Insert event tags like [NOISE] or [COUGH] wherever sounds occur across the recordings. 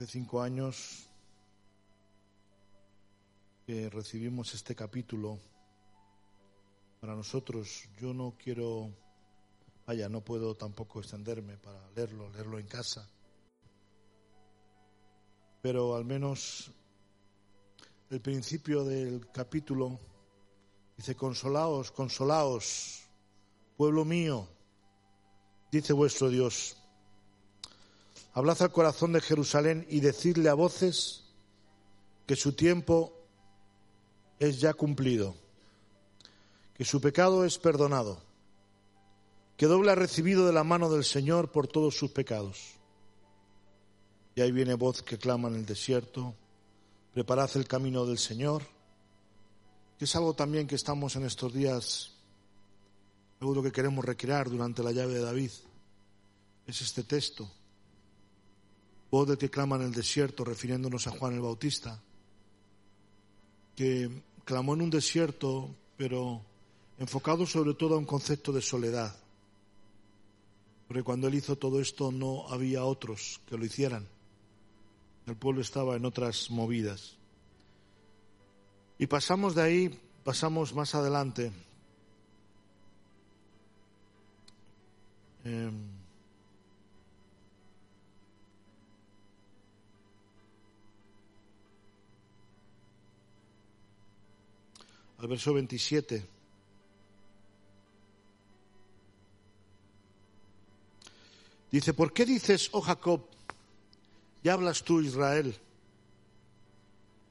de cinco años que recibimos este capítulo, para nosotros, yo no quiero, vaya, no puedo tampoco extenderme para leerlo, leerlo en casa, pero al menos el principio del capítulo dice, consolaos, consolaos, pueblo mío, dice vuestro Dios Hablad al corazón de Jerusalén y decidle a voces que su tiempo es ya cumplido, que su pecado es perdonado, que doble ha recibido de la mano del Señor por todos sus pecados. Y ahí viene voz que clama en el desierto, preparad el camino del Señor, que es algo también que estamos en estos días, algo que queremos recrear durante la llave de David, es este texto voz de que clama en el desierto, refiriéndonos a Juan el Bautista, que clamó en un desierto, pero enfocado sobre todo a un concepto de soledad. Porque cuando él hizo todo esto no había otros que lo hicieran. El pueblo estaba en otras movidas. Y pasamos de ahí, pasamos más adelante. Eh, al verso 27. Dice, ¿por qué dices, oh Jacob, ya hablas tú, Israel?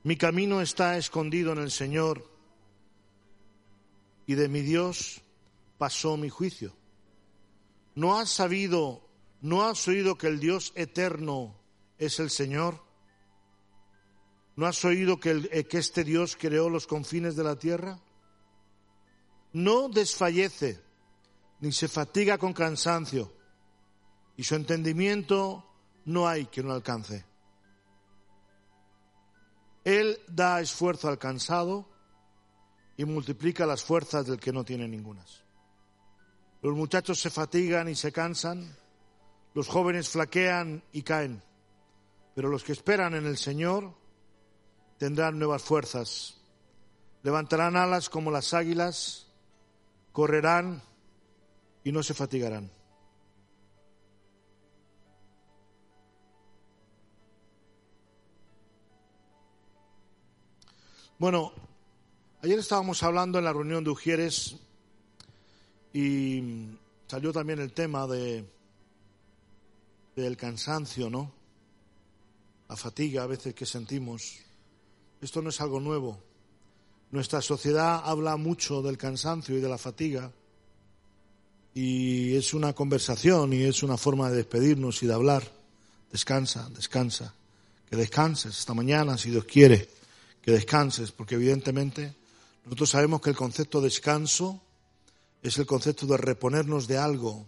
Mi camino está escondido en el Señor y de mi Dios pasó mi juicio. ¿No has sabido, no has oído que el Dios eterno es el Señor? ¿No has oído que, eh, que este Dios creó los confines de la tierra? No desfallece ni se fatiga con cansancio y su entendimiento no hay que no alcance. Él da esfuerzo al cansado y multiplica las fuerzas del que no tiene ningunas. Los muchachos se fatigan y se cansan, los jóvenes flaquean y caen, pero los que esperan en el Señor tendrán nuevas fuerzas. Levantarán alas como las águilas, correrán y no se fatigarán. Bueno, ayer estábamos hablando en la reunión de Ujieres y salió también el tema de del cansancio, ¿no? La fatiga a veces que sentimos. Esto no es algo nuevo. Nuestra sociedad habla mucho del cansancio y de la fatiga y es una conversación y es una forma de despedirnos y de hablar. Descansa, descansa. Que descanses esta mañana, si Dios quiere, que descanses, porque evidentemente nosotros sabemos que el concepto de descanso es el concepto de reponernos de algo,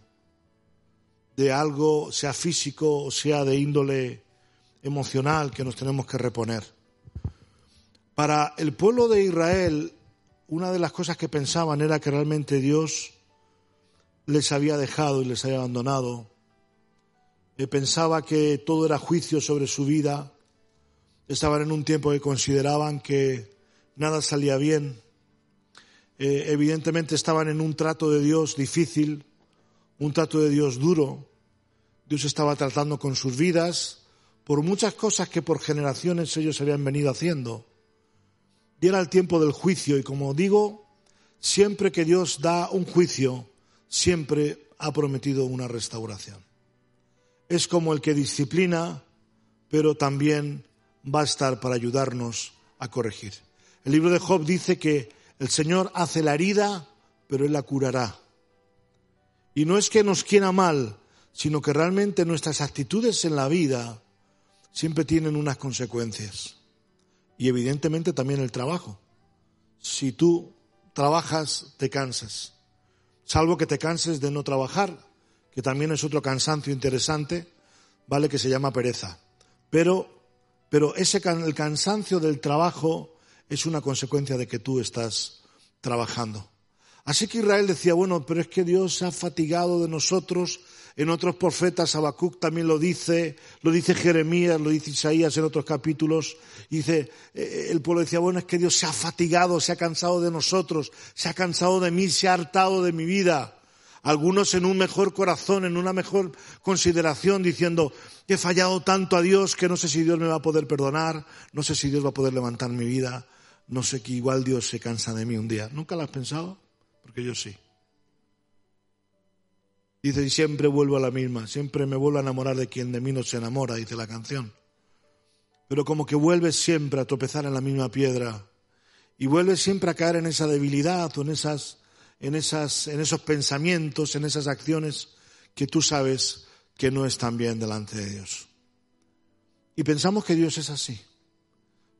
de algo, sea físico o sea de índole emocional, que nos tenemos que reponer. Para el pueblo de Israel, una de las cosas que pensaban era que realmente Dios les había dejado y les había abandonado. Eh, pensaba que todo era juicio sobre su vida. Estaban en un tiempo que consideraban que nada salía bien. Eh, evidentemente estaban en un trato de Dios difícil, un trato de Dios duro. Dios estaba tratando con sus vidas por muchas cosas que por generaciones ellos habían venido haciendo y era el tiempo del juicio y como digo, siempre que Dios da un juicio, siempre ha prometido una restauración. Es como el que disciplina, pero también va a estar para ayudarnos a corregir. El libro de Job dice que el Señor hace la herida, pero Él la curará. Y no es que nos quiera mal, sino que realmente nuestras actitudes en la vida siempre tienen unas consecuencias y evidentemente también el trabajo. Si tú trabajas, te cansas. Salvo que te canses de no trabajar, que también es otro cansancio interesante, ¿vale? Que se llama pereza. Pero, pero ese, el cansancio del trabajo es una consecuencia de que tú estás trabajando. Así que Israel decía, bueno, pero es que Dios ha fatigado de nosotros, en otros profetas, Habacuc también lo dice, lo dice Jeremías, lo dice Isaías en otros capítulos. dice, eh, el pueblo decía, bueno, es que Dios se ha fatigado, se ha cansado de nosotros, se ha cansado de mí, se ha hartado de mi vida. Algunos en un mejor corazón, en una mejor consideración, diciendo, he fallado tanto a Dios que no sé si Dios me va a poder perdonar, no sé si Dios va a poder levantar mi vida, no sé que igual Dios se cansa de mí un día. ¿Nunca lo has pensado? Porque yo sí. Dice, y siempre vuelvo a la misma, siempre me vuelvo a enamorar de quien de mí no se enamora, dice la canción. Pero como que vuelves siempre a tropezar en la misma piedra y vuelves siempre a caer en esa debilidad o en, esas, en, esas, en esos pensamientos, en esas acciones que tú sabes que no están bien delante de Dios. Y pensamos que Dios es así.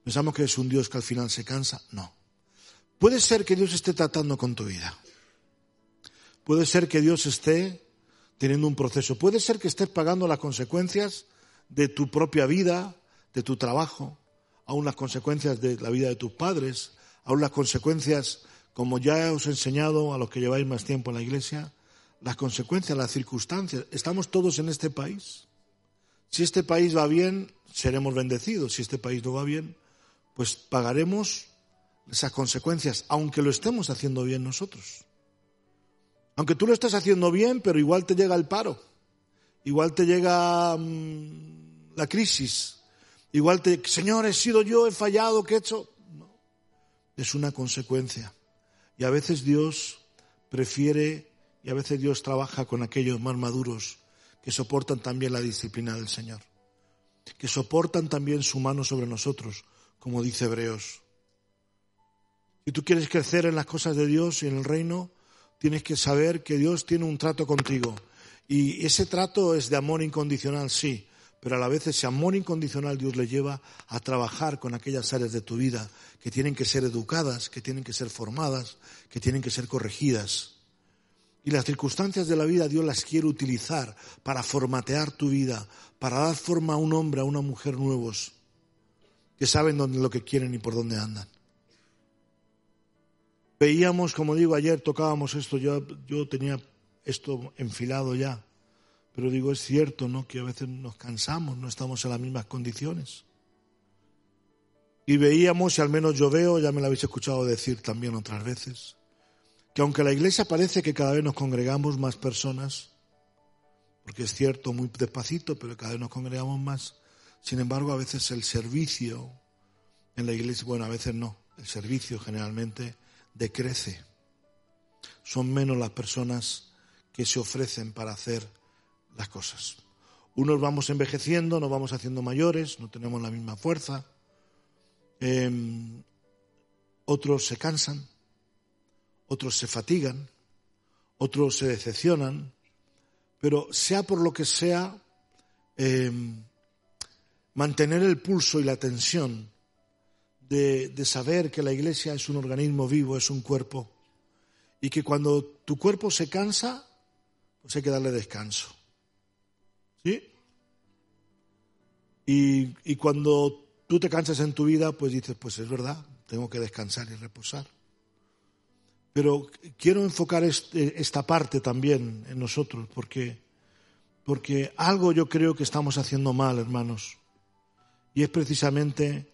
Pensamos que es un Dios que al final se cansa. No. Puede ser que Dios esté tratando con tu vida. Puede ser que Dios esté teniendo un proceso. Puede ser que estés pagando las consecuencias de tu propia vida, de tu trabajo, aún las consecuencias de la vida de tus padres, aún las consecuencias, como ya os he enseñado a los que lleváis más tiempo en la iglesia, las consecuencias, las circunstancias. Estamos todos en este país. Si este país va bien, seremos bendecidos. Si este país no va bien, pues pagaremos esas consecuencias, aunque lo estemos haciendo bien nosotros. Aunque tú lo estés haciendo bien, pero igual te llega el paro, igual te llega mm, la crisis, igual te, Señor, he sido yo, he fallado, ¿qué he hecho? No, es una consecuencia. Y a veces Dios prefiere, y a veces Dios trabaja con aquellos más maduros que soportan también la disciplina del Señor, que soportan también su mano sobre nosotros, como dice Hebreos. Si tú quieres crecer en las cosas de Dios y en el reino, tienes que saber que Dios tiene un trato contigo. Y ese trato es de amor incondicional, sí, pero a la vez ese amor incondicional Dios le lleva a trabajar con aquellas áreas de tu vida que tienen que ser educadas, que tienen que ser formadas, que tienen que ser corregidas. Y las circunstancias de la vida Dios las quiere utilizar para formatear tu vida, para dar forma a un hombre, a una mujer nuevos, que saben dónde lo que quieren y por dónde andan. Veíamos, como digo, ayer tocábamos esto, yo, yo tenía esto enfilado ya, pero digo, es cierto, ¿no? Que a veces nos cansamos, no estamos en las mismas condiciones. Y veíamos, y al menos yo veo, ya me lo habéis escuchado decir también otras veces, que aunque la iglesia parece que cada vez nos congregamos más personas, porque es cierto, muy despacito, pero cada vez nos congregamos más, sin embargo, a veces el servicio en la iglesia, bueno, a veces no, el servicio generalmente decrece. Son menos las personas que se ofrecen para hacer las cosas. Unos vamos envejeciendo, nos vamos haciendo mayores, no tenemos la misma fuerza. Em, otros se cansan, otros se fatigan, otros se decepcionan, pero sea por lo que sea, em, mantener el pulso y la tensión de, saber que la iglesia es un organismo vivo, es un cuerpo, y que cuando tu cuerpo se cansa, pues hay que darle descanso. ¿Sí? Y, y, cuando tú te cansas en tu vida, pues dices, pues es verdad, tengo que descansar y reposar. Pero quiero enfocar este, esta parte también en nosotros, porque, porque algo yo creo que estamos haciendo mal, hermanos. Y es precisamente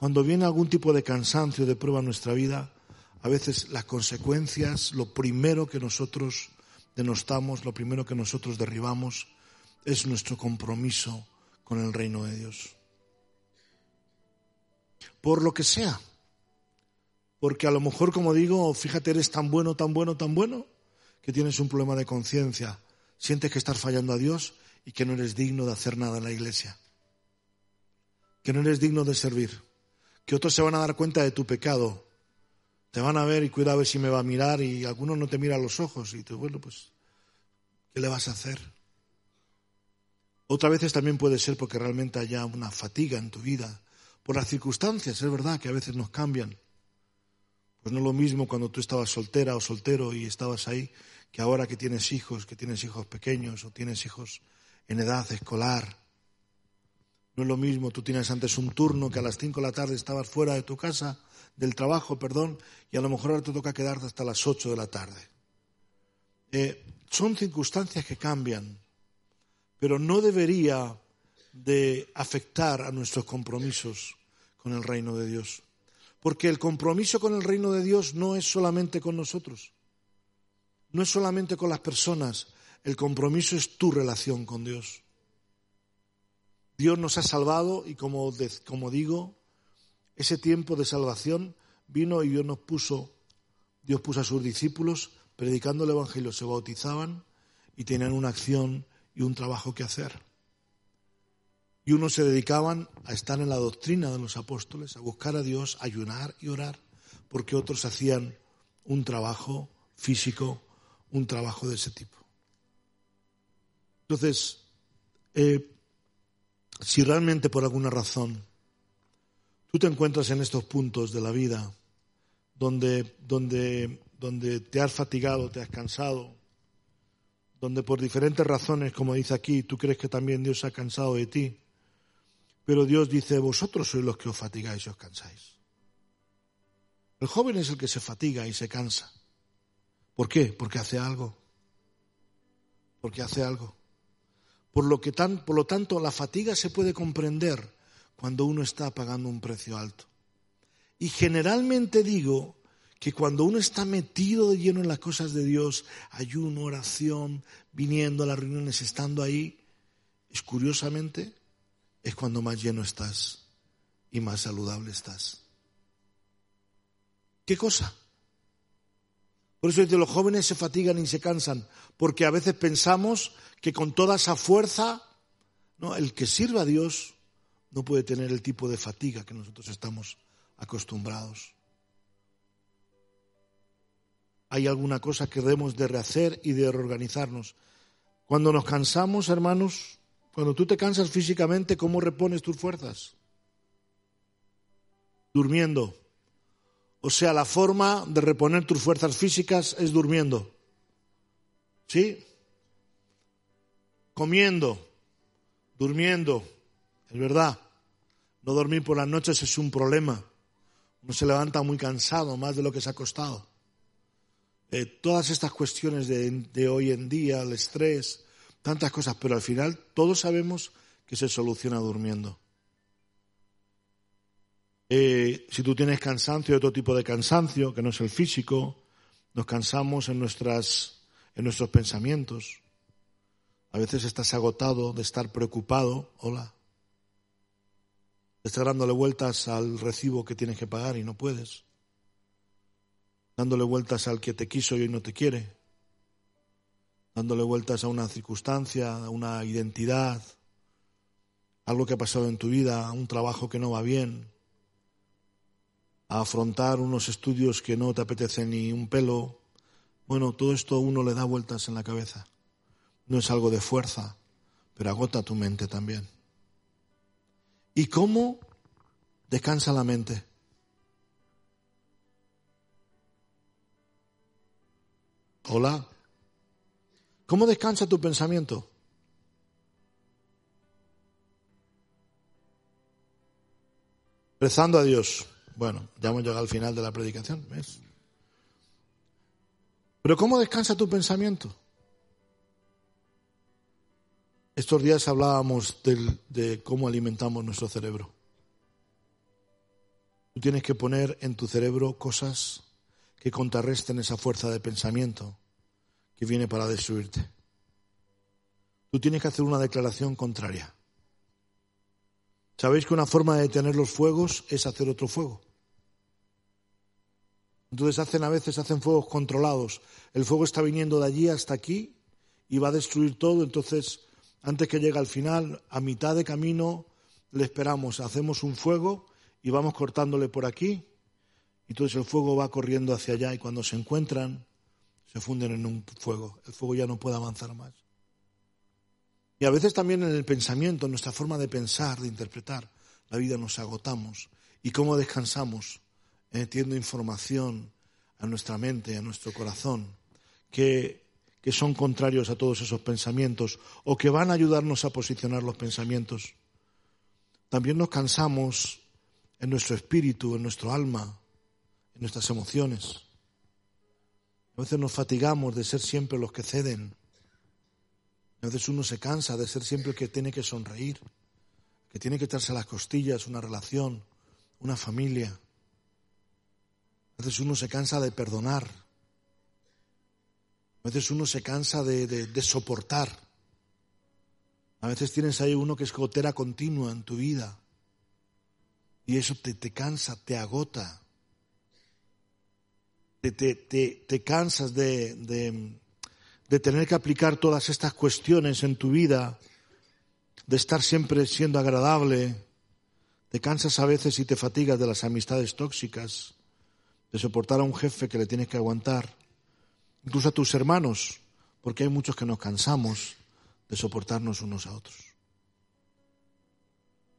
cuando viene algún tipo de cansancio, de prueba en nuestra vida, a veces las consecuencias, lo primero que nosotros denostamos, lo primero que nosotros derribamos, es nuestro compromiso con el reino de Dios. Por lo que sea. Porque a lo mejor, como digo, fíjate, eres tan bueno, tan bueno, tan bueno, que tienes un problema de conciencia. Sientes que estás fallando a Dios y que no eres digno de hacer nada en la iglesia. Que no eres digno de servir que otros se van a dar cuenta de tu pecado. Te van a ver y cuida a ver si me va a mirar y algunos no te miran los ojos y tú, bueno, pues, ¿qué le vas a hacer? Otras veces también puede ser porque realmente haya una fatiga en tu vida, por las circunstancias, es verdad que a veces nos cambian. Pues no es lo mismo cuando tú estabas soltera o soltero y estabas ahí, que ahora que tienes hijos, que tienes hijos pequeños o tienes hijos en edad escolar no es lo mismo, tú tienes antes un turno que a las 5 de la tarde estabas fuera de tu casa, del trabajo, perdón, y a lo mejor ahora te toca quedarte hasta las 8 de la tarde. Eh, son circunstancias que cambian. pero no debería de afectar a nuestros compromisos con el reino de Dios. Porque el compromiso con el reino de Dios no es solamente con nosotros, no es solamente con las personas, el compromiso es tu relación con Dios. Dios nos ha salvado y como, digo, ese tiempo de salvación vino y Dios nos puso, Dios puso a sus discípulos predicando el Evangelio, se bautizaban y tenían una acción y un trabajo que hacer. Y unos se dedicaban a estar en la doctrina de los apóstoles, a buscar a Dios, a ayunar y orar, porque otros hacían un trabajo físico, un trabajo de ese tipo. Entonces, eh, si realmente por alguna razón tú te encuentras en estos puntos de la vida donde, donde, donde te has fatigado, te has cansado, donde por diferentes razones, como dice aquí, tú crees que también Dios se ha cansado de ti, pero Dios dice, vosotros sois los que os fatigáis y os cansáis. El joven es el que se fatiga y se cansa. ¿Por qué? Porque hace algo. Porque hace algo. Por lo, que tan, por lo tanto, la fatiga se puede comprender cuando uno está pagando un precio alto. Y generalmente digo que cuando uno está metido de lleno en las cosas de Dios, ayuno, oración, viniendo a las reuniones, estando ahí, es curiosamente, es cuando más lleno estás y más saludable estás. ¿Qué cosa? Por eso los jóvenes se fatigan y se cansan, porque a veces pensamos que con toda esa fuerza, el que sirva a Dios no puede tener el tipo de fatiga que nosotros estamos acostumbrados. Hay alguna cosa que debemos de rehacer y de reorganizarnos. Cuando nos cansamos, hermanos, cuando tú te cansas físicamente, ¿cómo repones tus fuerzas? Durmiendo. O sea, la forma de reponer tus fuerzas físicas es durmiendo. ¿Sí? Comiendo, durmiendo. Es verdad. No dormir por las noches es un problema. Uno se levanta muy cansado, más de lo que se ha costado. Eh, todas estas cuestiones de, de hoy en día, el estrés, tantas cosas, pero al final todos sabemos que se soluciona durmiendo. Eh, si tú tienes cansancio, otro tipo de cansancio, que no es el físico, nos cansamos en, nuestras, en nuestros pensamientos. A veces estás agotado de estar preocupado, hola, estar dándole vueltas al recibo que tienes que pagar y no puedes, dándole vueltas al que te quiso y hoy no te quiere, dándole vueltas a una circunstancia, a una identidad, algo que ha pasado en tu vida, a un trabajo que no va bien, a afrontar unos estudios que no te apetecen ni un pelo. Bueno, todo esto uno le da vueltas en la cabeza. No es algo de fuerza, pero agota tu mente también. ¿Y cómo descansa la mente? Hola. ¿Cómo descansa tu pensamiento? Rezando a Dios. Bueno, ya hemos llegado al final de la predicación, ¿ves? Pero ¿cómo descansa tu pensamiento? Estos días hablábamos de cómo alimentamos nuestro cerebro. Tú tienes que poner en tu cerebro cosas que contrarresten esa fuerza de pensamiento que viene para destruirte. Tú tienes que hacer una declaración contraria. ¿Sabéis que una forma de detener los fuegos es hacer otro fuego? Entonces hacen a veces hacen fuegos controlados. El fuego está viniendo de allí hasta aquí y va a destruir todo. Entonces, antes que llegue al final, a mitad de camino, le esperamos, hacemos un fuego y vamos cortándole por aquí. Y entonces el fuego va corriendo hacia allá y cuando se encuentran, se funden en un fuego. El fuego ya no puede avanzar más. Y a veces también en el pensamiento, en nuestra forma de pensar, de interpretar, la vida nos agotamos. ¿Y cómo descansamos? Metiendo información a nuestra mente, a nuestro corazón, que, que son contrarios a todos esos pensamientos o que van a ayudarnos a posicionar los pensamientos. También nos cansamos en nuestro espíritu, en nuestro alma, en nuestras emociones. A veces nos fatigamos de ser siempre los que ceden. A veces uno se cansa de ser siempre el que tiene que sonreír, que tiene que echarse las costillas, una relación, una familia. A veces uno se cansa de perdonar. A veces uno se cansa de, soportar. A veces tienes ahí uno que es gotera continua en tu vida. Y eso te, te cansa, te agota. Te, te, te cansas de, de tener que aplicar todas estas cuestiones en tu vida, de estar siempre siendo agradable, te cansas a veces y te fatigas de las amistades tóxicas, de soportar a un jefe que le tienes que aguantar, incluso a tus hermanos, porque hay muchos que nos cansamos de soportarnos unos a otros.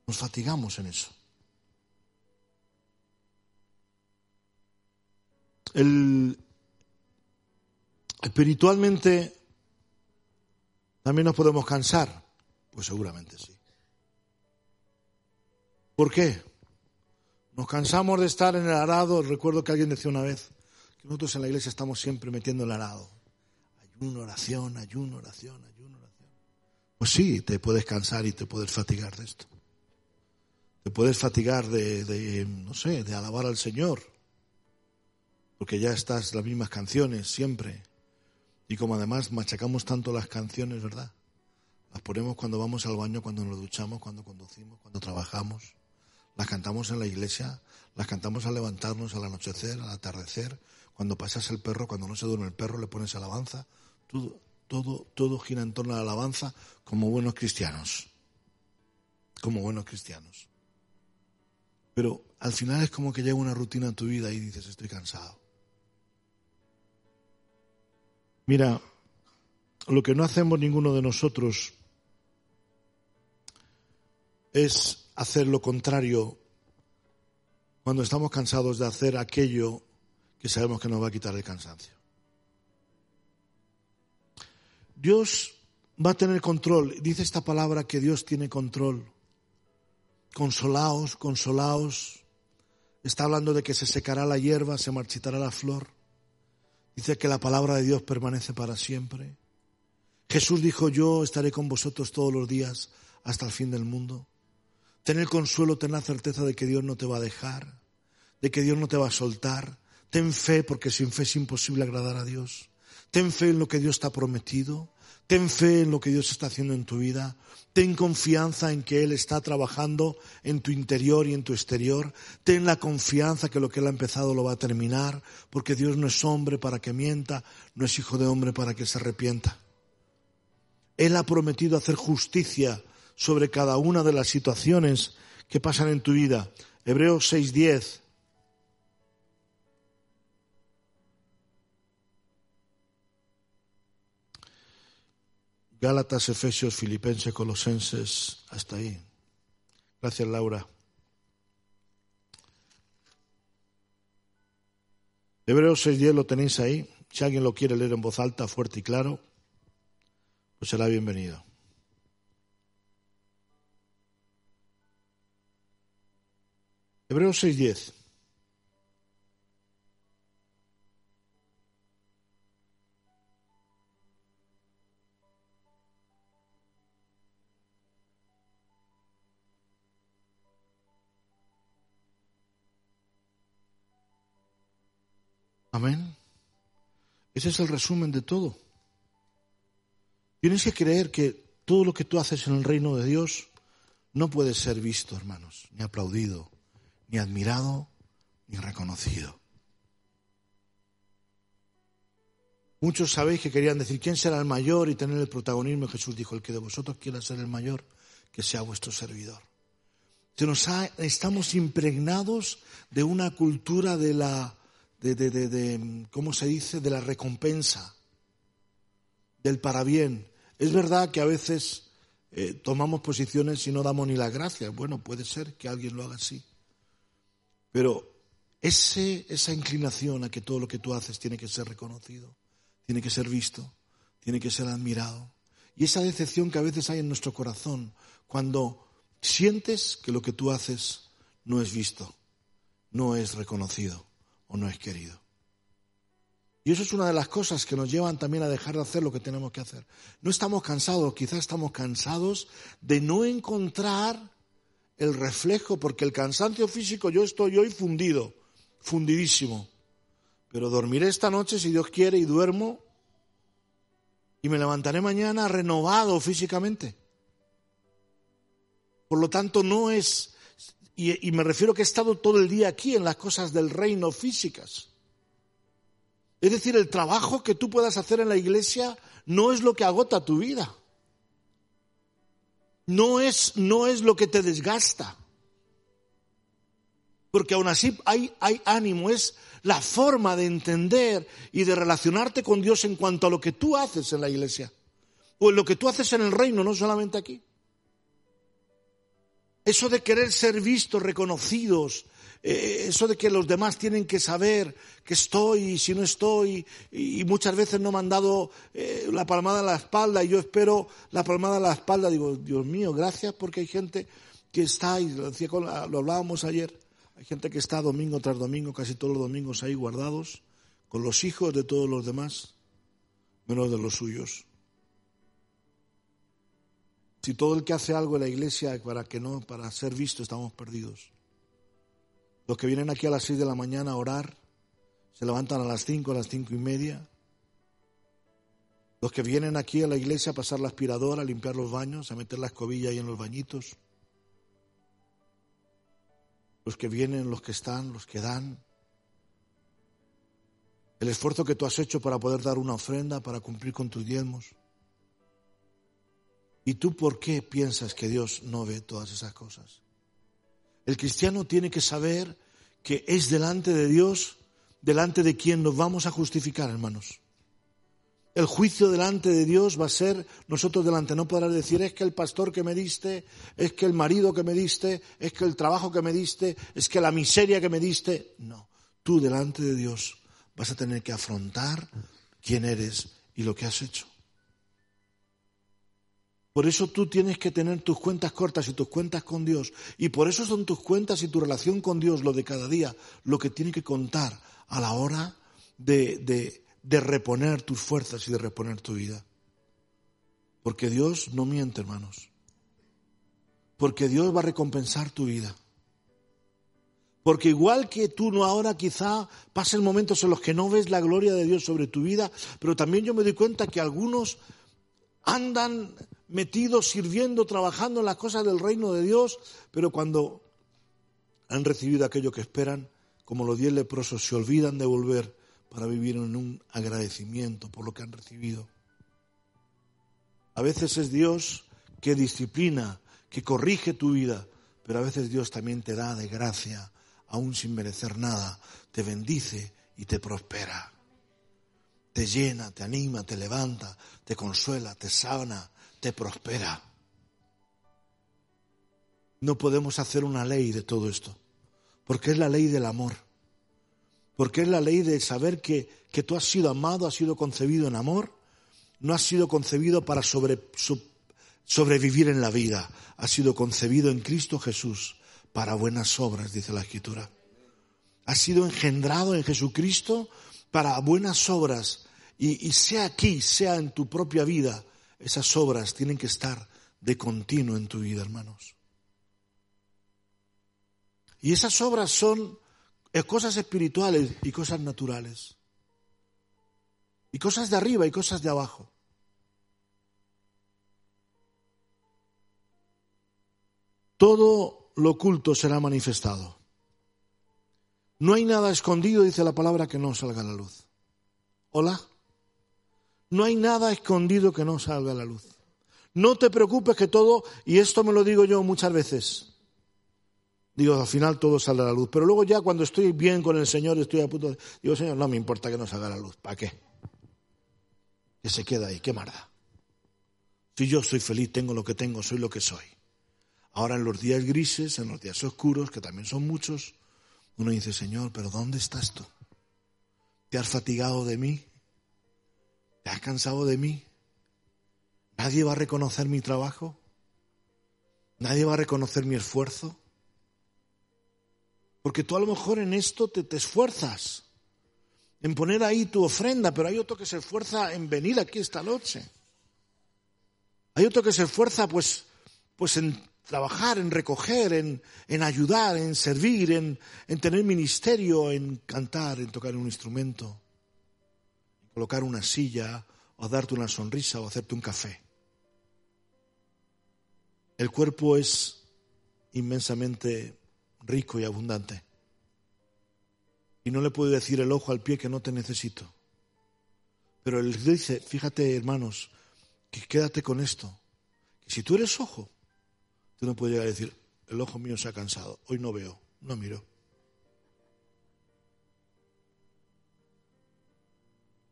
Nos fatigamos en eso. El, Espiritualmente, ¿también nos podemos cansar? Pues seguramente sí. ¿Por qué? Nos cansamos de estar en el arado. Recuerdo que alguien decía una vez que nosotros en la iglesia estamos siempre metiendo el arado. Ayuno, oración, ayuno, oración, ayuno, oración. Pues sí, te puedes cansar y te puedes fatigar de esto. Te puedes fatigar de, de no sé, de alabar al Señor. Porque ya estás las mismas canciones siempre. Y como además machacamos tanto las canciones, ¿verdad? Las ponemos cuando vamos al baño, cuando nos duchamos, cuando conducimos, cuando trabajamos. Las cantamos en la iglesia, las cantamos al levantarnos, al anochecer, al atardecer, cuando pasas el perro, cuando no se duerme el perro, le pones alabanza. Todo, todo, todo gira en torno a la alabanza como buenos cristianos. Como buenos cristianos. Pero al final es como que llega una rutina en tu vida y dices, estoy cansado. Mira, lo que no hacemos ninguno de nosotros es hacer lo contrario cuando estamos cansados de hacer aquello que sabemos que nos va a quitar el cansancio. Dios va a tener control. Dice esta palabra que Dios tiene control. Consolaos, consolaos. Está hablando de que se secará la hierba, se marchitará la flor. Dice que la palabra de Dios permanece para siempre. Jesús dijo, yo estaré con vosotros todos los días hasta el fin del mundo. Tener consuelo, tener la certeza de que Dios no te va a dejar, de que Dios no te va a soltar. Ten fe, porque sin fe es imposible agradar a Dios. Ten fe en lo que Dios te ha prometido. Ten fe en lo que Dios está haciendo en tu vida. Ten confianza en que Él está trabajando en tu interior y en tu exterior. Ten la confianza que lo que Él ha empezado lo va a terminar, porque Dios no es hombre para que mienta, no es hijo de hombre para que se arrepienta. Él ha prometido hacer justicia sobre cada una de las situaciones que pasan en tu vida. Hebreos 6:10 Gálatas, Efesios, Filipenses, Colosenses, hasta ahí. Gracias, Laura. Hebreos 6.10 lo tenéis ahí. Si alguien lo quiere leer en voz alta, fuerte y claro, pues será bienvenido. Hebreos 6.10. Amén. Ese es el resumen de todo. Tienes que creer que todo lo que tú haces en el reino de Dios no puede ser visto, hermanos, ni aplaudido, ni admirado, ni reconocido. Muchos sabéis que querían decir quién será el mayor y tener el protagonismo. Jesús dijo, el que de vosotros quiera ser el mayor, que sea vuestro servidor. Se nos estamos impregnados de una cultura de la de, de, de, ¿cómo se dice?, de la recompensa, del parabién. Es verdad que a veces eh, tomamos posiciones y no damos ni las gracias. Bueno, puede ser que alguien lo haga así. Pero esa inclinación a que todo lo que tú haces tiene que ser reconocido, tiene que ser visto, tiene que ser admirado. Y esa decepción que a veces hay en nuestro corazón cuando sientes que lo que tú haces no es visto, no es reconocido o no es querido. Y eso es una de las cosas que nos llevan también a dejar de hacer lo que tenemos que hacer. No estamos cansados, quizás estamos cansados de no encontrar el reflejo, porque el cansancio físico yo estoy hoy fundido, fundidísimo. Pero dormiré esta noche si Dios quiere y duermo y me levantaré mañana renovado físicamente. Por lo tanto, no es, y, me refiero que he estado todo el día aquí en las cosas del reino físicas. Es decir, el trabajo que tú puedas hacer en la iglesia no es lo que agota tu vida. No es, no es lo que te desgasta. Porque aún así hay, hay ánimo, es la forma de entender y de relacionarte con Dios en cuanto a lo que tú haces en la iglesia. O en lo que tú haces en el reino, no solamente aquí. Eso de querer ser vistos, reconocidos, eh, eso de que los demás tienen que saber que estoy y si no estoy, y, muchas veces no me han dado eh, la palmada en la espalda y yo espero la palmada en la espalda, digo, Dios mío, gracias porque hay gente que está, y lo, lo hablábamos ayer, hay gente que está domingo tras domingo, casi todos los domingos ahí guardados, con los hijos de todos los demás, menos de los suyos. Si todo el que hace algo en la iglesia para que no, para ser visto, estamos perdidos. Los que vienen aquí a las seis de la mañana a orar, se levantan a las cinco, a las cinco y media. Los que vienen aquí a la iglesia a pasar la aspiradora, a limpiar los baños, a meter la escobilla ahí en los bañitos. Los que vienen, los que están, los que dan. El esfuerzo que tú has hecho para poder dar una ofrenda, para cumplir con tus diezmos. ¿Y tú por qué piensas que Dios no ve todas esas cosas? El cristiano tiene que saber que es delante de Dios, delante de quien nos vamos a justificar, hermanos. El juicio delante de Dios va a ser nosotros delante. No podrás decir, es que el pastor que me diste, es que el marido que me diste, es que el trabajo que me diste, es que la miseria que me diste. No, tú delante de Dios vas a tener que afrontar quién eres y lo que has hecho. Por eso tú tienes que tener tus cuentas cortas y tus cuentas con Dios. Y por eso son tus cuentas y tu relación con Dios, lo de cada día, lo que tiene que contar a la hora de, de, de reponer tus fuerzas y de reponer tu vida. Porque Dios no miente, hermanos. Porque Dios va a recompensar tu vida. Porque igual que tú no ahora quizá pasen momentos en los que no ves la gloria de Dios sobre tu vida, pero también yo me doy cuenta que algunos andan metidos, sirviendo, trabajando en las cosas del reino de Dios, pero cuando han recibido aquello que esperan, como los diez leprosos, se olvidan de volver para vivir en un agradecimiento por lo que han recibido. A veces es Dios que disciplina, que corrige tu vida, pero a veces Dios también te da de gracia, aún sin merecer nada, te bendice y te prospera. Te llena, te anima, te levanta, te consuela, te sana, te prospera. No podemos hacer una ley de todo esto, porque es la ley del amor, porque es la ley de saber que, que tú has sido amado, has sido concebido en amor, no has sido concebido para sobrevivir en la vida, has sido concebido en Cristo Jesús para buenas obras, dice la Escritura. Has sido engendrado en Jesucristo para buenas obras y, y sea aquí, sea en tu propia vida, esas obras tienen que estar de continuo en tu vida, hermanos. Y esas obras son eh, cosas espirituales y cosas naturales. Y cosas de arriba y cosas de abajo. Todo lo oculto será manifestado. No hay nada escondido, dice la palabra, que no salga a la luz. Hola. No hay nada escondido que no salga a la luz. No te preocupes que todo, y esto me lo digo yo muchas veces, digo, al final todo sale a la luz, pero luego ya cuando estoy bien con el Señor, estoy a punto de, digo, Señor, no me importa que no salga a la luz, ¿para qué? Que se queda ahí, qué marda. Si yo soy feliz, tengo lo que tengo, soy lo que soy. Ahora en los días grises, en los días oscuros, que también son muchos, uno dice, Señor, pero ¿dónde estás tú? ¿Te has fatigado de mí? ¿Te has cansado de mí? ¿Nadie va a reconocer mi trabajo? ¿Nadie va a reconocer mi esfuerzo? Porque tú a lo mejor en esto te, esfuerzas en poner ahí tu ofrenda, pero hay otro que se esfuerza en venir aquí esta noche. Hay otro que se esfuerza pues, pues en trabajar, en recoger, en, en ayudar, en servir, en, en tener ministerio, en cantar, en tocar un instrumento, en colocar una silla o darte una sonrisa o hacerte un café. El cuerpo es inmensamente rico y abundante. Y no le puede decir el ojo al pie que no te necesito. Pero él dice, fíjate hermanos, que quédate con esto. Que si tú eres ojo, tú no puedes llegar a decir, el ojo mío se ha cansado, hoy no veo, no miro.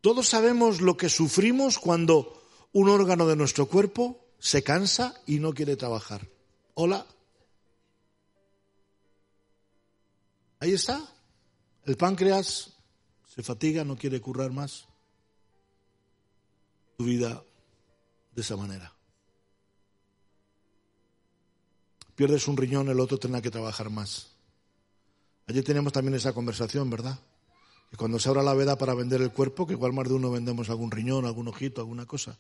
Todos sabemos lo que sufrimos cuando un órgano de nuestro cuerpo se cansa y no quiere trabajar. Hola. Ahí está. El páncreas se fatiga, no quiere currar más. Tu vida de esa manera. Pierdes un riñón, el otro tendrá que trabajar más. Ayer teníamos también esa conversación, ¿verdad? Que cuando se abra la veda para vender el cuerpo, que igual más de uno vendemos algún riñón, algún ojito, alguna cosa,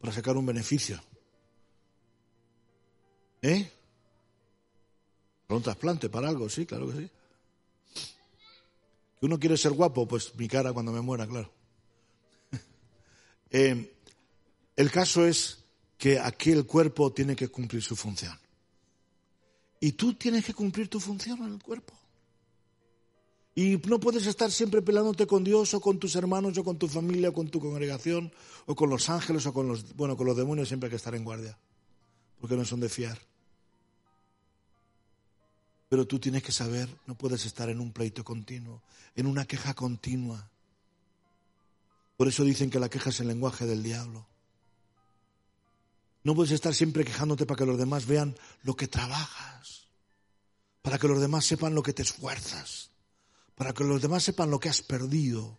para sacar un beneficio. ¿Eh? Para un trasplante, para algo, sí, claro que sí. Que uno quiere ser guapo, pues mi cara cuando me muera, claro. [LAUGHS] Eh, el caso es que aquí el cuerpo tiene que cumplir su función. Y tú tienes que cumplir tu función en el cuerpo. Y no puedes estar siempre pelándote con Dios o con tus hermanos o con tu familia o con tu congregación o con los ángeles o con los, bueno, con los demonios siempre hay que estar en guardia. Porque no son de fiar. Pero tú tienes que saber, no puedes estar en un pleito continuo, en una queja continua. Por eso dicen que la queja es el lenguaje del diablo. No puedes estar siempre quejándote para que los demás vean lo que trabajas, para que los demás sepan lo que te esfuerzas, para que los demás sepan lo que has perdido,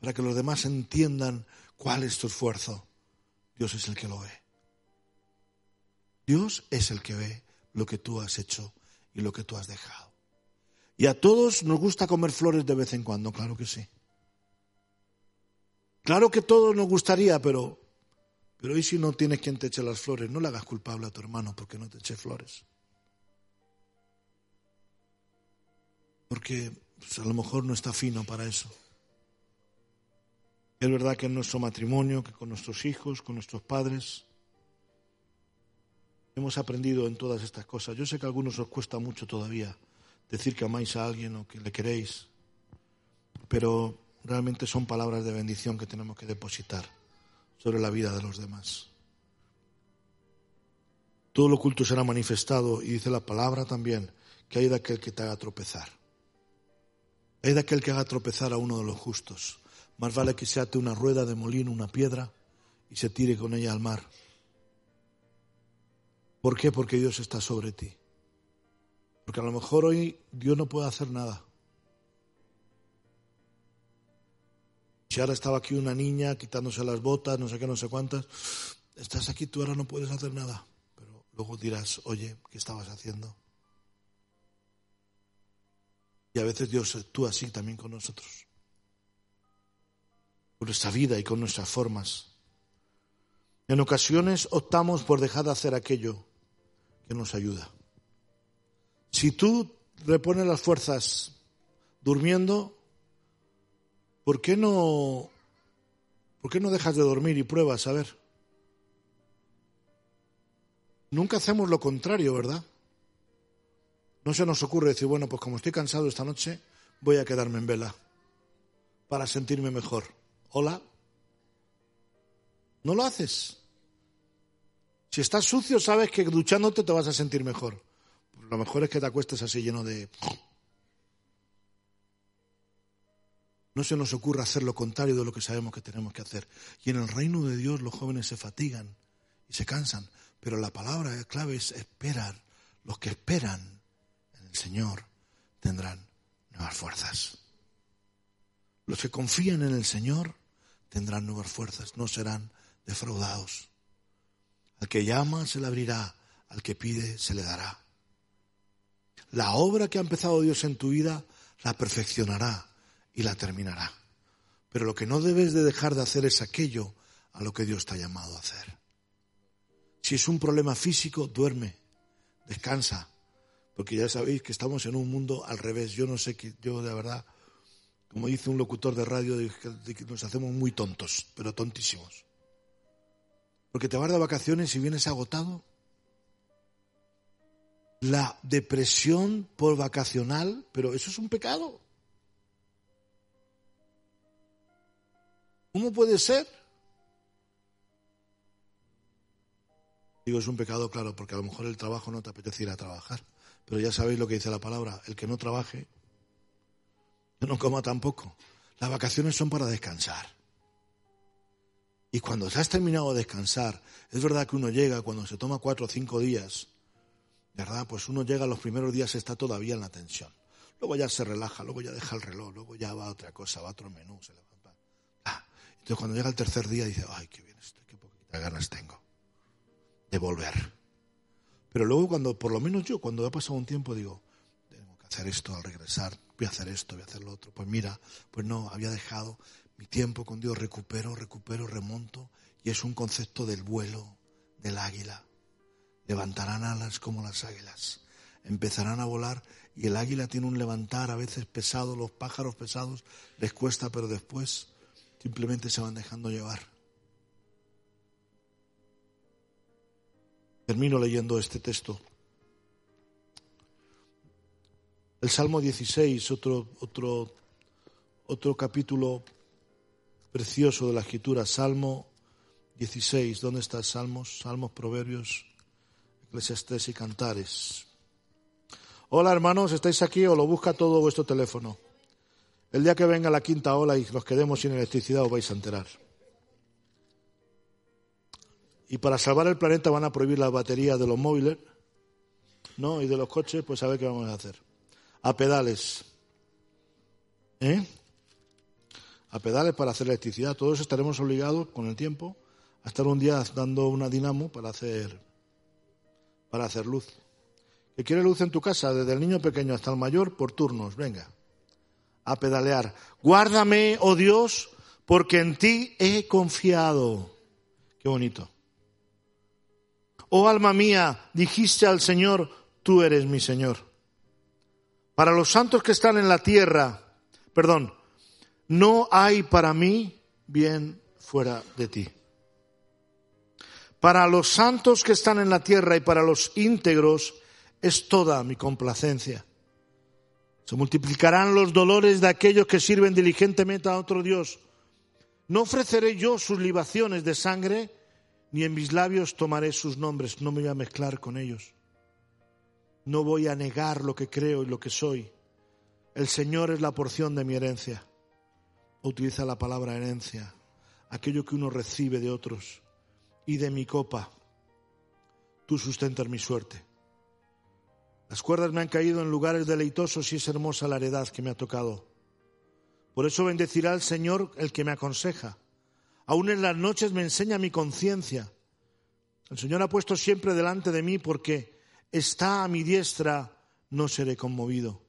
para que los demás entiendan cuál es tu esfuerzo. Dios es el que lo ve. Dios es el que ve lo que tú has hecho y lo que tú has dejado. Y a todos nos gusta comer flores de vez en cuando, claro que sí. Claro que todos nos gustaría, pero, pero ¿y si no tienes quien te eche las flores? No le hagas culpable a tu hermano porque no te eche flores. Porque pues, a lo mejor no está fino para eso. Es verdad que en nuestro matrimonio, que con nuestros hijos, con nuestros padres, hemos aprendido en todas estas cosas. Yo sé que a algunos os cuesta mucho todavía decir que amáis a alguien o que le queréis, pero realmente son palabras de bendición que tenemos que depositar sobre la vida de los demás. Todo lo oculto será manifestado y dice la palabra también que hay de aquel que te haga tropezar. Hay de aquel que haga tropezar a uno de los justos. Más vale que se ate una rueda de molino, una piedra, y se tire con ella al mar ¿Por qué? Porque Dios está sobre ti. Porque a lo mejor hoy Dios no puede hacer nada. Si ahora estaba aquí una niña quitándose las botas, no sé qué, no sé cuántas, estás aquí, tú ahora no puedes hacer nada. Pero luego dirás, oye, ¿qué estabas haciendo? Y a veces Dios actúa así también con nosotros. Con nuestra vida y con nuestras formas. En ocasiones optamos por dejar de hacer aquello que nos ayuda. Si tú repones las fuerzas durmiendo, ¿por qué no, por qué no dejas de dormir y pruebas a ver? Nunca hacemos lo contrario, ¿verdad? No se nos ocurre decir, bueno, pues como estoy cansado esta noche, voy a quedarme en vela para sentirme mejor. Hola. No lo haces. Si estás sucio, sabes que duchándote te vas a sentir mejor. Lo mejor es que te acuestes así lleno de... No se nos ocurra hacer lo contrario de lo que sabemos que tenemos que hacer. Y en el reino de Dios los jóvenes se fatigan y se cansan. Pero la palabra clave es esperar. Los que esperan Señor tendrán nuevas fuerzas. Los que confían en el Señor tendrán nuevas fuerzas, no serán defraudados. Al que llama se le abrirá, al que pide se le dará. La obra que ha empezado Dios en tu vida la perfeccionará y la terminará. Pero lo que no debes de dejar de hacer es aquello a lo que Dios te ha llamado a hacer. Si es un problema físico, duerme, descansa, porque ya sabéis que estamos en un mundo al revés. Yo no sé que yo de verdad, como dice un locutor de radio, nos hacemos muy tontos, pero tontísimos. Porque te vas de vacaciones y vienes agotado. La depresión por vacacional, pero eso es un pecado. ¿Cómo puede ser? Digo, es un pecado, claro, porque a lo mejor el trabajo no te apetece ir a trabajar. Pero ya sabéis lo que dice la palabra, el que no trabaje, no coma tampoco. Las vacaciones son para descansar. Y cuando has terminado de descansar, es verdad que uno llega, cuando se toma cuatro o cinco días, ¿verdad? Pues uno llega los primeros días está todavía en la tensión. Luego ya se relaja, luego ya deja el reloj, luego ya va a otra cosa, va a otro menú, se levanta. Ah, entonces cuando llega el tercer día dice, ay, qué bien estoy, qué poquitas ganas tengo de volver. Pero luego cuando, por lo menos yo, cuando ha pasado un tiempo, digo, tengo que hacer esto al regresar, voy a hacer esto, voy a hacer lo otro. Pues mira, pues no, había dejado mi tiempo con Dios, recupero, recupero, remonto, y es un concepto del vuelo del águila. Levantarán alas como las águilas, empezarán a volar y el águila tiene un levantar a veces pesado, los pájaros pesados les cuesta, pero después simplemente se van dejando llevar. Termino leyendo este texto. El Salmo 16, otro, otro, otro capítulo precioso de la escritura, Salmo 16. ¿Dónde está Salmos? Salmos, Proverbios, Eclesiastés y Cantares. Hola hermanos, ¿estáis aquí o lo busca todo vuestro teléfono? El día que venga la quinta ola y nos quedemos sin electricidad os vais a enterar. Y para salvar el planeta van a prohibir las baterías de los móviles, ¿no? Y de los coches, pues a ver qué vamos a hacer. A pedales. ¿Eh? A pedales para hacer electricidad. Todos estaremos obligados con el tiempo a estar un día dando una dinamo para hacer para hacer luz. ¿Que quiere luz en tu casa? Desde el niño pequeño hasta el mayor, por turnos. Venga. A pedalear. Guárdame, oh Dios, porque en ti he confiado. Qué bonito. Oh alma mía, dijiste al Señor, tú eres mi Señor. Para los santos que están en la tierra, perdón, no hay para mí bien fuera de ti. Para los santos que están en la tierra y para los íntegros es toda mi complacencia. Se multiplicarán los dolores de aquellos que sirven diligentemente a otro Dios. No ofreceré yo sus libaciones de sangre, ni en mis labios tomaré sus nombres, no me voy a mezclar con ellos. No voy a negar lo que creo y lo que soy. El Señor es la porción de mi herencia. Utiliza la palabra herencia, aquello que uno recibe de otros. Y de mi copa, tú sustentas mi suerte. Las cuerdas me han caído en lugares deleitosos y es hermosa la heredad que me ha tocado. Por eso bendecirá el Señor el que me aconseja. Aún en las noches me enseña mi conciencia. El Señor ha puesto siempre delante de mí porque está a mi diestra, no seré conmovido.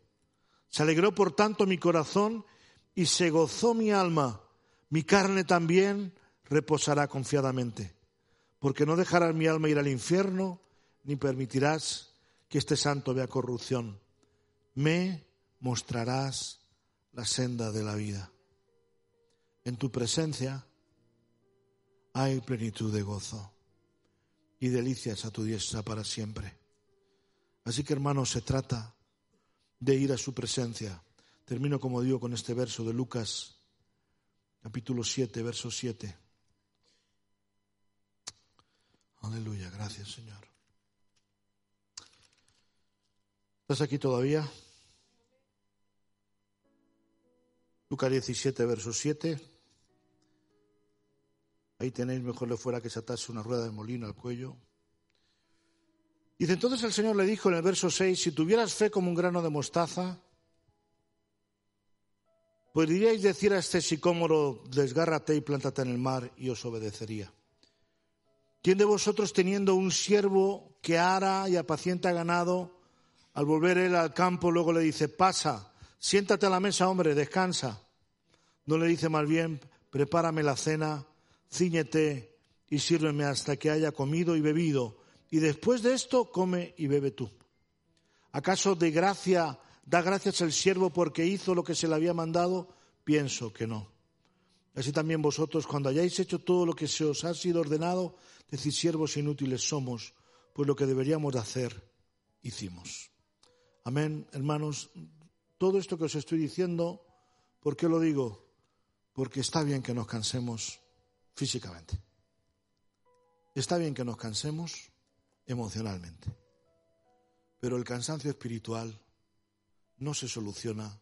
Se alegró por tanto mi corazón y se gozó mi alma. Mi carne también reposará confiadamente, porque no dejarás mi alma ir al infierno, ni permitirás que este santo vea corrupción. Me mostrarás la senda de la vida. En tu presencia hay plenitud de gozo y delicias a tu diestra para siempre. Así que hermanos, se trata de ir a su presencia. Termino, como digo, con este verso de Lucas, capítulo 7, verso 7. Aleluya, gracias Señor. ¿Estás aquí todavía? Lucas 17, verso 7. Ahí tenéis, mejor le fuera que se atase una rueda de molino al cuello. Dice, entonces el Señor le dijo en el verso 6, si tuvieras fe como un grano de mostaza, podríais decir a este sicómoro, desgárrate y plántate en el mar y os obedecería. ¿Quién de vosotros teniendo un siervo que ara y apacienta ganado, al volver él al campo luego le dice, pasa, siéntate a la mesa, hombre, descansa? No le dice más bien, prepárame la cena, ciñete y sírveme hasta que haya comido y bebido, y después de esto come y bebe tú. ¿Acaso de gracia da gracias el siervo porque hizo lo que se le había mandado? Pienso que no. Así también vosotros, cuando hayáis hecho todo lo que se os ha sido ordenado, decís siervos inútiles somos, pues lo que deberíamos de hacer, hicimos. Amén, hermanos. Todo esto que os estoy diciendo, ¿por qué lo digo? Porque está bien que nos cansemos físicamente. Está bien que nos cansemos emocionalmente. Pero el cansancio espiritual no se soluciona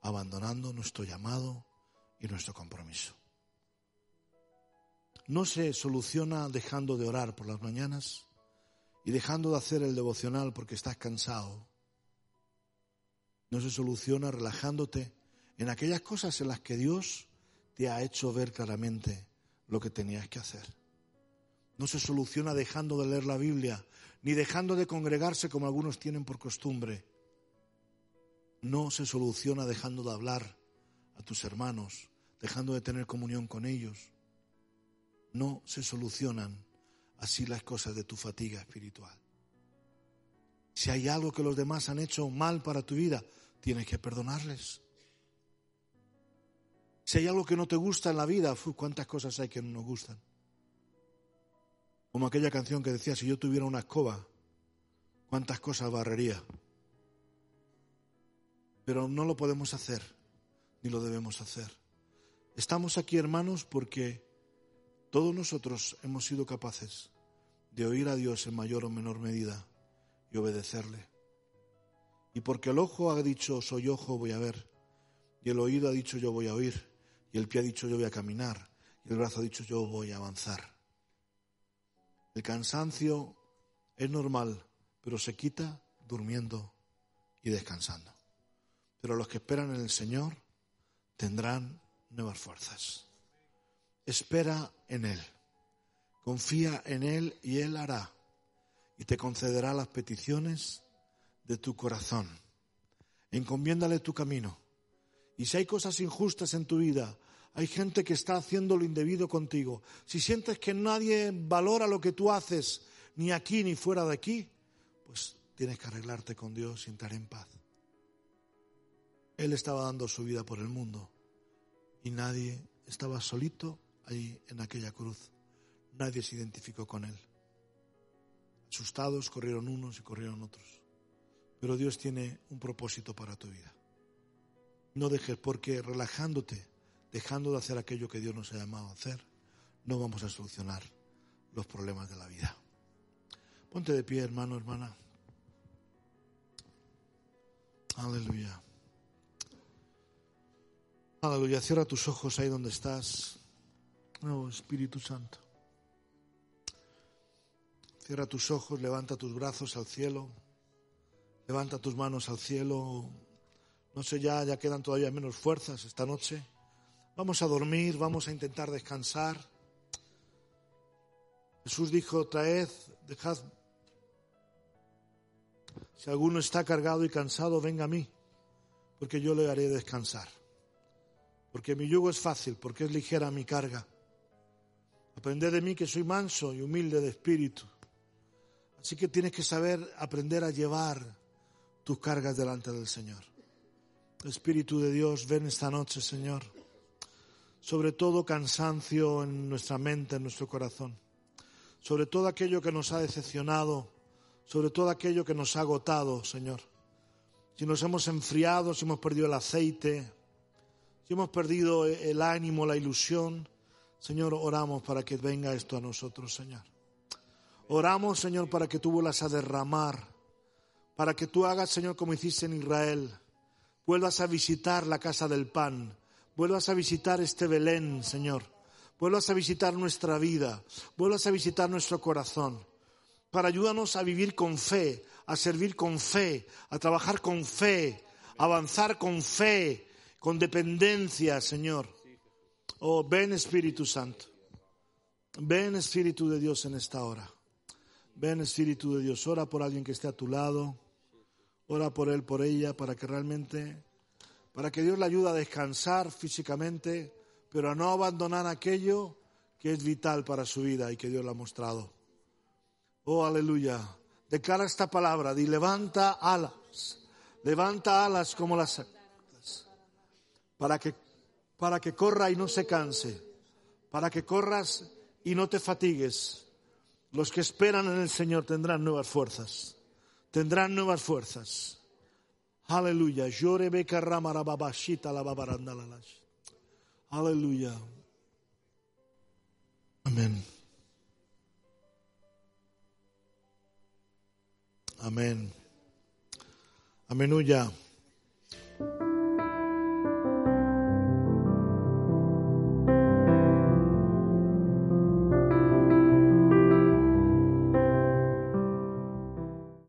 abandonando nuestro llamado y nuestro compromiso. No se soluciona dejando de orar por las mañanas y dejando de hacer el devocional porque estás cansado. No se soluciona relajándote en aquellas cosas en las que Dios te ha hecho ver claramente lo que tenías que hacer. No se soluciona dejando de leer la Biblia, ni dejando de congregarse como algunos tienen por costumbre. No se soluciona dejando de hablar a tus hermanos, dejando de tener comunión con ellos. No se solucionan así las cosas de tu fatiga espiritual. Si hay algo que los demás han hecho mal para tu vida, tienes que perdonarles. Si hay algo que no te gusta en la vida, cuántas cosas hay que no nos gustan. Como aquella canción que decía, si yo tuviera una escoba, cuántas cosas barrería. Pero no lo podemos hacer, ni lo debemos hacer. Estamos aquí, hermanos, porque todos nosotros hemos sido capaces de oír a Dios en mayor o menor medida y obedecerle. Y porque el ojo ha dicho, soy ojo, voy a ver. Y el oído ha dicho, yo voy a oír. Y el pie ha dicho, yo voy a caminar. Y el brazo ha dicho, yo voy a avanzar. El cansancio es normal, pero se quita durmiendo y descansando. Pero los que esperan en el Señor tendrán nuevas fuerzas. Espera en Él. Confía en Él y Él hará. Y te concederá las peticiones de tu corazón. Encomiéndale tu camino. Y si hay cosas injustas en tu vida, hay gente que está haciendo lo indebido contigo. Si sientes que nadie valora lo que tú haces, ni aquí ni fuera de aquí, pues tienes que arreglarte con Dios y entrar en paz. Él estaba dando su vida por el mundo y nadie estaba solito ahí en aquella cruz. Nadie se identificó con él. Asustados corrieron unos y corrieron otros. Pero Dios tiene un propósito para tu vida. No dejes porque relajándote, dejando de hacer aquello que Dios nos ha llamado a hacer, no vamos a solucionar los problemas de la vida. Ponte de pie, hermano, hermana. Aleluya. Aleluya. Cierra tus ojos ahí donde estás. Oh, Espíritu Santo. Cierra tus ojos, levanta tus brazos al cielo. Levanta tus manos al cielo. No sé, ya, ya quedan todavía menos fuerzas esta noche. Vamos a dormir, vamos a intentar descansar. Jesús dijo, traed, dejad. Si alguno está cargado y cansado, venga a mí, porque yo le haré descansar. Porque mi yugo es fácil, porque es ligera mi carga. Aprended de mí que soy manso y humilde de espíritu. Así que tienes que saber aprender a llevar tus cargas delante del Señor. Espíritu de Dios, ven esta noche, Señor. Sobre todo cansancio en nuestra mente, en nuestro corazón. Sobre todo aquello que nos ha decepcionado. Sobre todo aquello que nos ha agotado, Señor. Si nos hemos enfriado, si hemos perdido el aceite, si hemos perdido el ánimo, la ilusión, Señor, oramos para que venga esto a nosotros, Señor. Oramos, Señor, para que tú vuelvas a derramar, para que tú hagas, Señor, como hiciste en Israel. Vuelvas a visitar la casa del pan, vuelvas a visitar este Belén, Señor. Vuelvas a visitar nuestra vida, vuelvas a visitar nuestro corazón, para ayudarnos a vivir con fe, a servir con fe, a trabajar con fe, a avanzar con fe, con dependencia, Señor. Oh, ven Espíritu Santo. Ven Espíritu de Dios en esta hora. Ven Espíritu de Dios. Ora por alguien que esté a tu lado. Ora por él, por ella, para que realmente para que Dios le ayude a descansar físicamente, pero a no abandonar aquello que es vital para su vida y que Dios le ha mostrado. Oh, aleluya. Declara esta palabra, di levanta alas, levanta alas como las para que, para que corra y no se canse, para que corras y no te fatigues. Los que esperan en el Señor tendrán nuevas fuerzas, tendrán nuevas fuerzas. Aleluya. Aleluya. Amén. Amén. Amenuya.